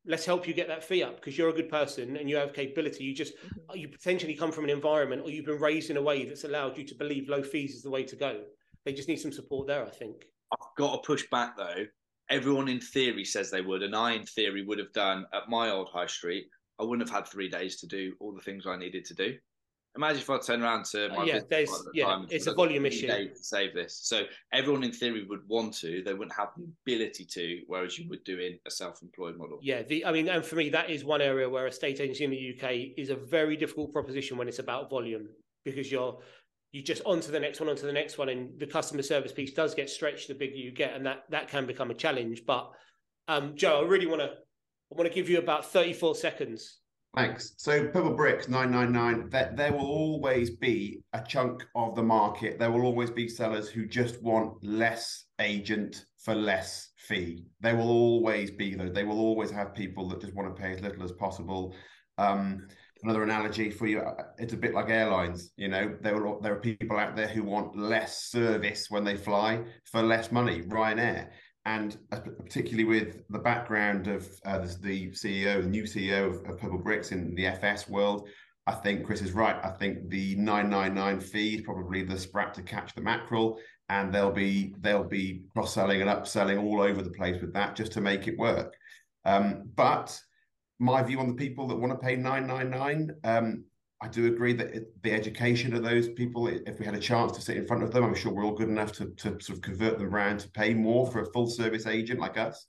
let's help you get that fee up because you're a good person and you have capability. You just Mhm. you potentially come from an environment or you've been raised in a way that's allowed you to believe low fees is the way to go. They just need some support there, I think. I've got to push back though. Everyone in theory says they would, and I in theory would have done at my old high street. I wouldn't have had three days to do all the things I needed to do. Imagine if I turn around to my Uh, yeah, there's- the yeah, it's a volume issue." save this. So everyone in theory would want to, they wouldn't have the ability to, whereas you would do in a self-employed model. Yeah, the I mean, and for me, that is one area where a state agency in the UK is a very difficult proposition when it's about volume because you're you just onto the next one, onto the next one, and the customer service piece does get stretched the bigger you get, and that that can become a challenge. But um, Joe, I really want to I want to give you about thirty four seconds. Thanks. So Purplebricks 999, there, there will always be a chunk of the market. There will always be sellers who just want less agent for less fee. There will always be those. They will always have people that just want to pay as little as possible. Um, another analogy for you, uh, it's a bit like airlines. You know, there will there are people out there who want less service when they fly for less money. Ryanair and particularly with the background of uh, the, CEO, the new CEO of, of Purplebricks in the FS world, I think Chris is right. I think the 999 fee is probably the sprat to catch the mackerel, and they'll be they'll be cross selling and upselling all over the place with that just to make it work. Um, but my view on the people that want to pay 999, um, I do agree that it, the education of those people, if we had a chance to sit in front of them, I'm sure we're all good enough to, to sort of convert them around to pay more for a full service agent like us.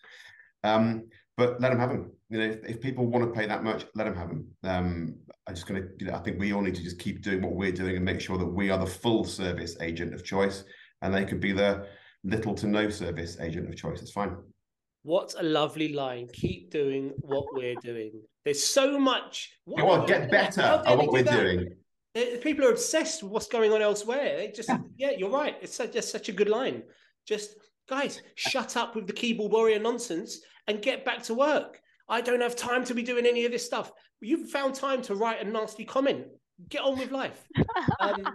Um, but let them have them. You know, if, if people want to pay that much, let them have them. Um, I'm just going to, you know, I think we all need to just keep doing what we're doing and make sure that we are the full service agent of choice, and they could be the little to no service agent of choice. It's fine. What a lovely line. Keep doing what we're doing. There's so much. What, on, get better at what we're do that? doing. People are obsessed with what's going on elsewhere. They just, yeah, you're right. It's such, just such a good line. Just, guys, shut up with the keyboard warrior nonsense and get back to work. I don't have time to be doing any of this stuff. You've found time to write a nasty comment. Get on with life. Um,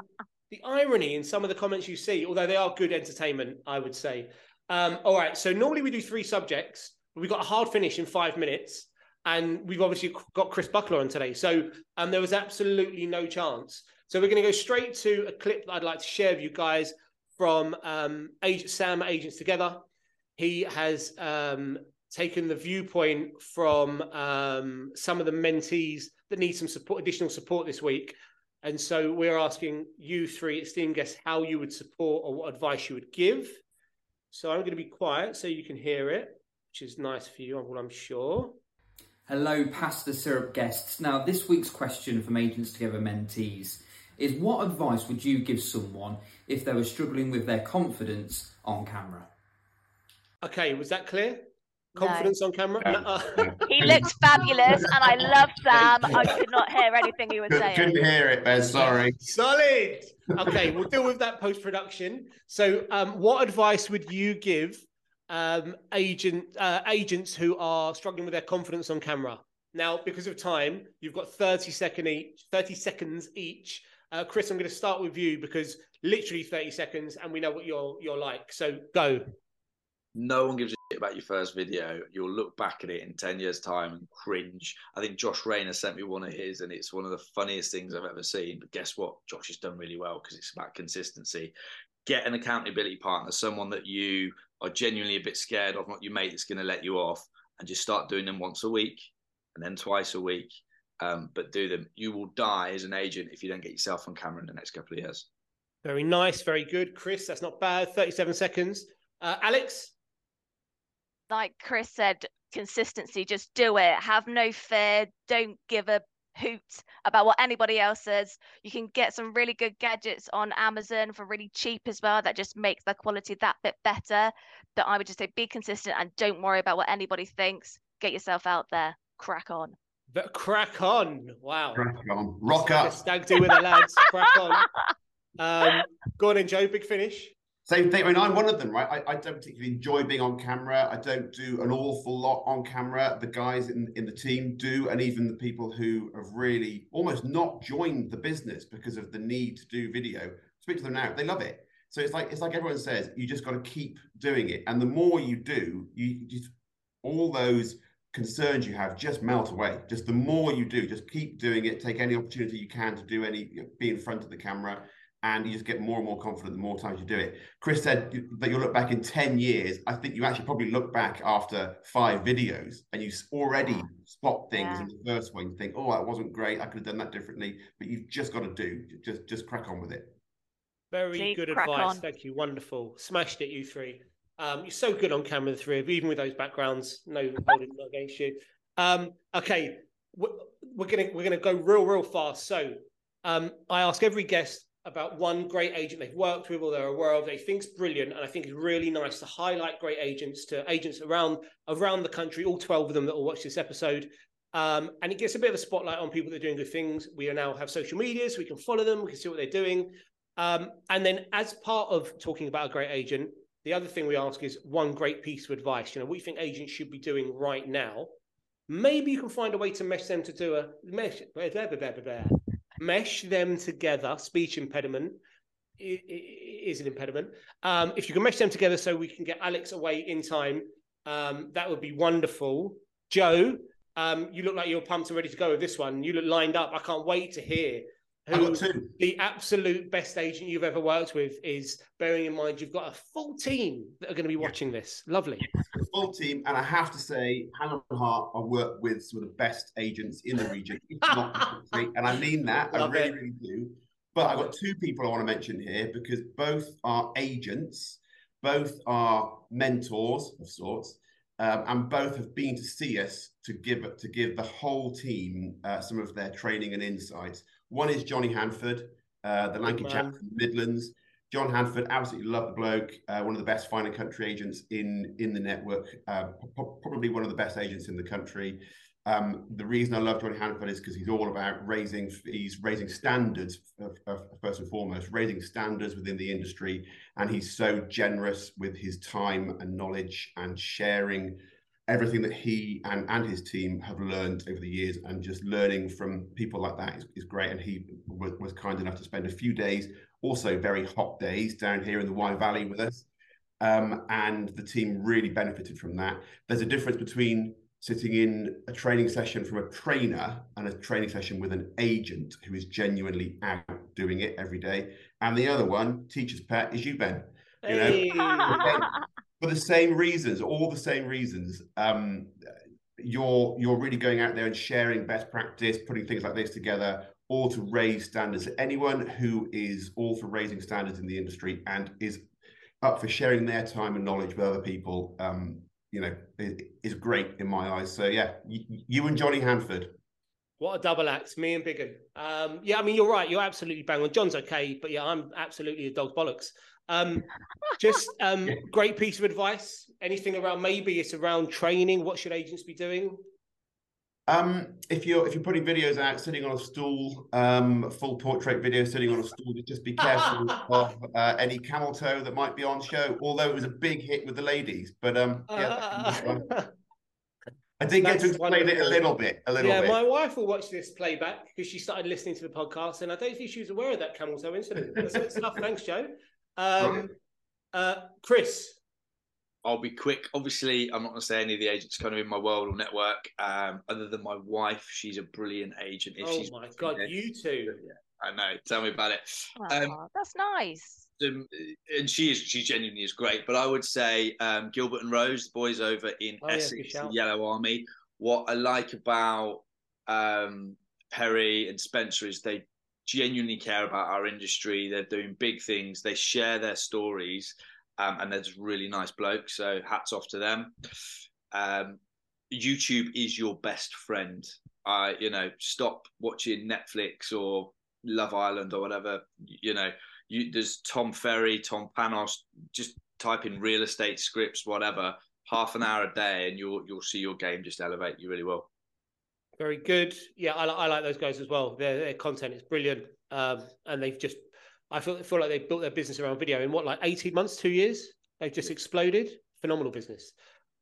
the irony in some of the comments you see, although they are good entertainment, I would say. Um, all right. So normally we do three subjects. but We've got a hard finish in five minutes. And we've obviously got Chris Buckler on today. So um, there was absolutely no chance. So we're going to go straight to a clip that I'd like to share with you guys from um, Sam Agents Together. He has um, taken the viewpoint from um, some of the mentees that need some support, additional support this week. And so we're asking you three esteemed guests how you would support or what advice you would give. So I'm going to be quiet so you can hear it, which is nice for you, well, I'm sure. Hello, Pass the Syrup guests. Now, this week's question from Agents Together mentees is what advice would you give someone if they were struggling with their confidence on camera? Okay, was that clear? No. Confidence on camera? Yeah. No. He looked fabulous, and I love Sam. I could not hear anything he was Couldn't, saying. couldn't hear it, Ben. Sorry. Solid. Okay, we'll deal with that post production. So, um, what advice would you give um, agent uh, agents who are struggling with their confidence on camera? Now, because of time, you've got thirty second each, thirty seconds each. Uh, Chris, I'm going to start with you because literally thirty seconds, and we know what you're you're like. So, go. No one gives a shit about your first video. You'll look back at it in 10 years' time and cringe. I think Josh Rayner sent me one of his, and it's one of the funniest things I've ever seen. But guess what? Josh has done really well because it's about consistency. Get an accountability partner, someone that you are genuinely a bit scared of, not your mate that's going to let you off, and just start doing them once a week and then twice a week. Um, but do them. You will die as an agent if you don't get yourself on camera in the next couple of years. Very nice, very good, Chris. That's not bad. Thirty-seven seconds. Uh, Alex. Like Chris said, consistency, just do it. Have no fear. Don't give a hoot about what anybody else says. You can get some really good gadgets on Amazon for really cheap as well. That just makes the quality that bit better. But I would just say be consistent and don't worry about what anybody thinks. Get yourself out there. Crack on. But crack on. Wow. Crack on. Rock up. Stag do with the lads. crack on. Um, go on in, Joe. Big finish. Same thing. I mean, I'm one of them, right? I, I, don't particularly enjoy being on camera. I don't do an awful lot on camera. The guys in, in the team do, and even the people who have really almost not joined the business because of the need to do video. Speak to them now; they love it. So it's like it's like everyone says, you just got to keep doing it, and the more you do, you just all those concerns you have just melt away. Just the more you do, just keep doing it. Take any opportunity you can to do any, be in front of the camera and you just get more and more confident the more times you do it. Chris said that you'll look back in 10 years. I think you actually probably look back after five videos and you already spot things yeah. in the first one. You think, oh, that wasn't great. I could have done that differently. But you've just got to do, just just crack on with it. Very Keep good advice. On. Thank you. Wonderful. Smashed it, you three. Um, you're so good on camera, the three of you, even with those backgrounds. No holding against you. Um, okay, we're, we're, gonna we're gonna go real real fast. So um, I ask every guest about one great agent they've worked with or they're aware of they think's brilliant and i think it's really nice to highlight great agents to agents around around the country all 12 of them that will watch this episode. Um, and it gets a bit of a spotlight on people that are doing good things. We now have social media so we can follow them we can see what they're doing. Um, and then as part of talking about a great agent the other thing we ask is one great piece of advice. You know what you think agents should be doing right now? Maybe you can find a way to mesh them to do a mesh mesh them together. Speech impediment is an impediment. Um, if you can mesh them together so we can get Alex away in time, um, that would be wonderful. Joe, um, you look like you're pumped and ready to go with this one. You look lined up. I can't wait to hear who the absolute best agent you've ever worked with is, bearing in mind you've got a full team that are going to be watching this. Lovely. A full team. And I have to say, hand on heart, I work with some of the best agents in the region, and I mean that. Love I really, it. really do. But I've got two people I want to mention here because both are agents, both are mentors of sorts. Um, and both have been to see us to give to give the whole team uh, some of their training and insights. One is Johnny Hanford, uh, the lanky chap from the Midlands. John Hanford, absolutely love the bloke. Uh, one of the best fine and country agents in in the network. Uh, probably one of the best agents in the country. Um, the reason I love Johnny Hanford is because he's all about raising he's raising standards of, of, first and foremost, raising standards within the industry, and he's so generous with his time and knowledge and sharing everything that he and, and his team have learned over the years and just learning from people like that is, is great. And he was, was, kind enough to spend a few days, also very hot days down here in the Wye Valley with us. Um, and the team really benefited from that. There's a difference between sitting in a training session from a trainer and a training session with an agent who is genuinely out doing it every day. And the other one, teacher's pet, is you, Ben. You know, hey. For the same reasons, all the same reasons. Um, you're you're really going out there and sharing best practice, putting things like this together, all to raise standards. Anyone who is all for raising standards in the industry and is up for sharing their time and knowledge with other people, um, you know, is, great in my eyes. So yeah, you, you and Johnny Hanford. What a double act, me and Biggin. Um, yeah, I mean, you're right. You're absolutely bang on. John's okay, but yeah, I'm absolutely a dog bollocks. Um, just um, great piece of advice. Anything around maybe it's around training. What should agents be doing? Um, if you're if you're putting videos out sitting on a stool, um, full portrait video sitting on a stool, just be careful of uh, any camel toe that might be on show. Although it was a big hit with the ladies, but um, yeah. I did get to explain it a little bit, a little bit. yeah, bit. my wife will watch this playback because she started listening to the podcast, and I don't think she was aware of that camel toe incident. That's stuff. Thanks, Joe. Um, uh, Chris. I'll be quick. Obviously, I'm not going to say any of the agents kind of in my world or network, um, other than my wife. She's a brilliant agent. If oh she's my god, there. you too. Yeah, I know. Tell me about it. um, that's nice. Um, and she is she genuinely is great. But I would say um, Gilbert and Rose, the boys over in oh, Essex, yeah, Yellow Army. What I like about um, Perry and Spencer is they genuinely care about our industry. They're doing big things. They share their stories, um, and they're just really nice blokes. So hats off to them. Um, YouTube is your best friend. Uh, you know, stop watching Netflix or Love Island or whatever. You know, you, there's Tom Ferry, Tom Panos. Just type in real estate scripts, whatever. Half an hour a day, and you'll you'll see your game just elevate. You really will. Very good. Yeah, I, I like those guys as well. Their, their content is brilliant, um, and they've just I feel feel like they've built their business around video in what like eighteen months, two years. They've just exploded. Phenomenal business.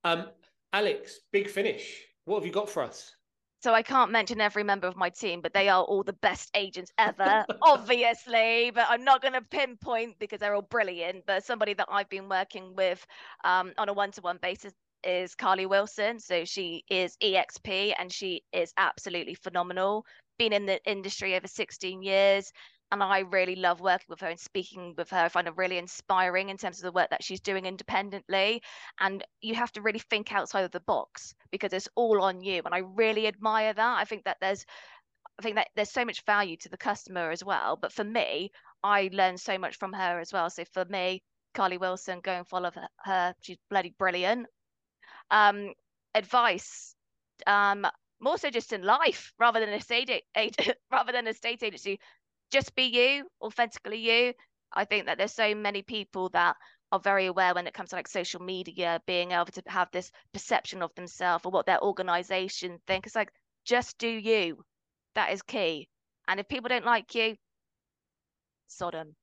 Um, Alex, big finish. What have you got for us? So I can't mention every member of my team, but they are all the best agents ever, obviously. But I'm not going to pinpoint because they're all brilliant. But somebody that I've been working with um, on a one-to-one basis is Carly Wilson. So she is EXP and she is absolutely phenomenal. Been in the industry over 16 years and I really love working with her and speaking with her. I find her really inspiring in terms of the work that she's doing independently. And you have to really think outside of the box because it's all on you. And I really admire that. I think that there's I think that there's so much value to the customer as well. But for me, I learned so much from her as well. So for me, Carly Wilson, go and follow her. She's bloody brilliant. Um, advice. Um, more so just in life rather than a state rather than a state agency just be you, authentically you. I think that there's so many people that are very aware when it comes to like social media, being able to have this perception of themselves or what their organization think. It's like just do you. That is key. And if people don't like you, Sodom.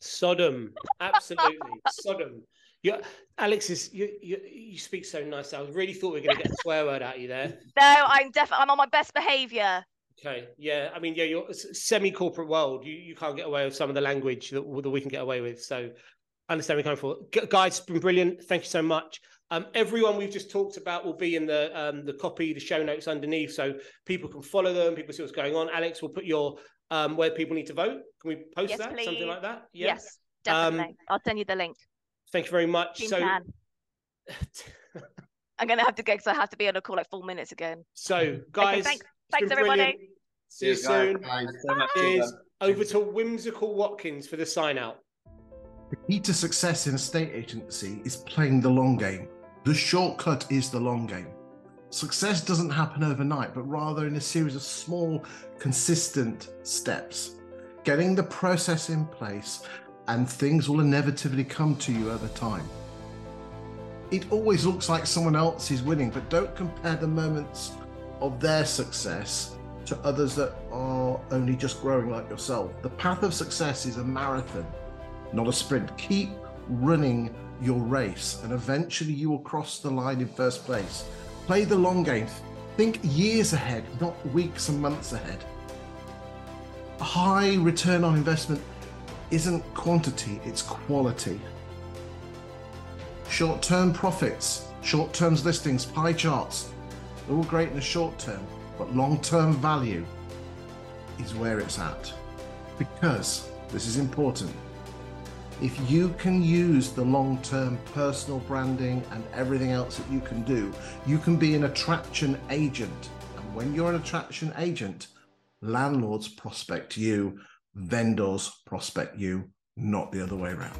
Sodom, absolutely, Sodom. Yeah, Alex is you, you. You speak so nice. I really thought we were going to get a swear word out of you there. No, I'm definitely. I'm on my best behaviour. Okay. Yeah. I mean, yeah, you're semi-corporate world. You you can't get away with some of the language that, that we can get away with. So, I understand we're coming for. Guys, it's been brilliant. Thank you so much. Um, everyone we've just talked about will be in the um, the copy, the show notes underneath, so people can follow them. People see what's going on. Alex will put your um, where people need to vote. Can we post yes, that? Please. Something like that. Yeah. Yes, definitely. Um, I'll send you the link. Thank you very much. Team so. I'm gonna have to go because I have to be on a call like four minutes again. So, guys, okay, thanks, thanks everybody. Brilliant. See you soon. Cheers. Over to Whimsical Watkins for the sign out. The key to success in a state agency is playing the long game. The shortcut is the long game. Success doesn't happen overnight, but rather in a series of small, consistent steps. Getting the process in place, and things will inevitably come to you over time. It always looks like someone else is winning, but don't compare the moments of their success to others that are only just growing like yourself. The path of success is a marathon, not a sprint. Keep running your race, and eventually you will cross the line in first place. Play the long game. Think years ahead, not weeks and months ahead. A high return on investment isn't quantity, it's quality. Short term profits, short term listings, pie charts, they're all great in the short term but long term value is where it's at. Because this is important. If you can use the long term personal branding and everything else that you can do, you can be an attraction agent. And when you're an attraction agent, landlords prospect you, vendors prospect you, not the other way around.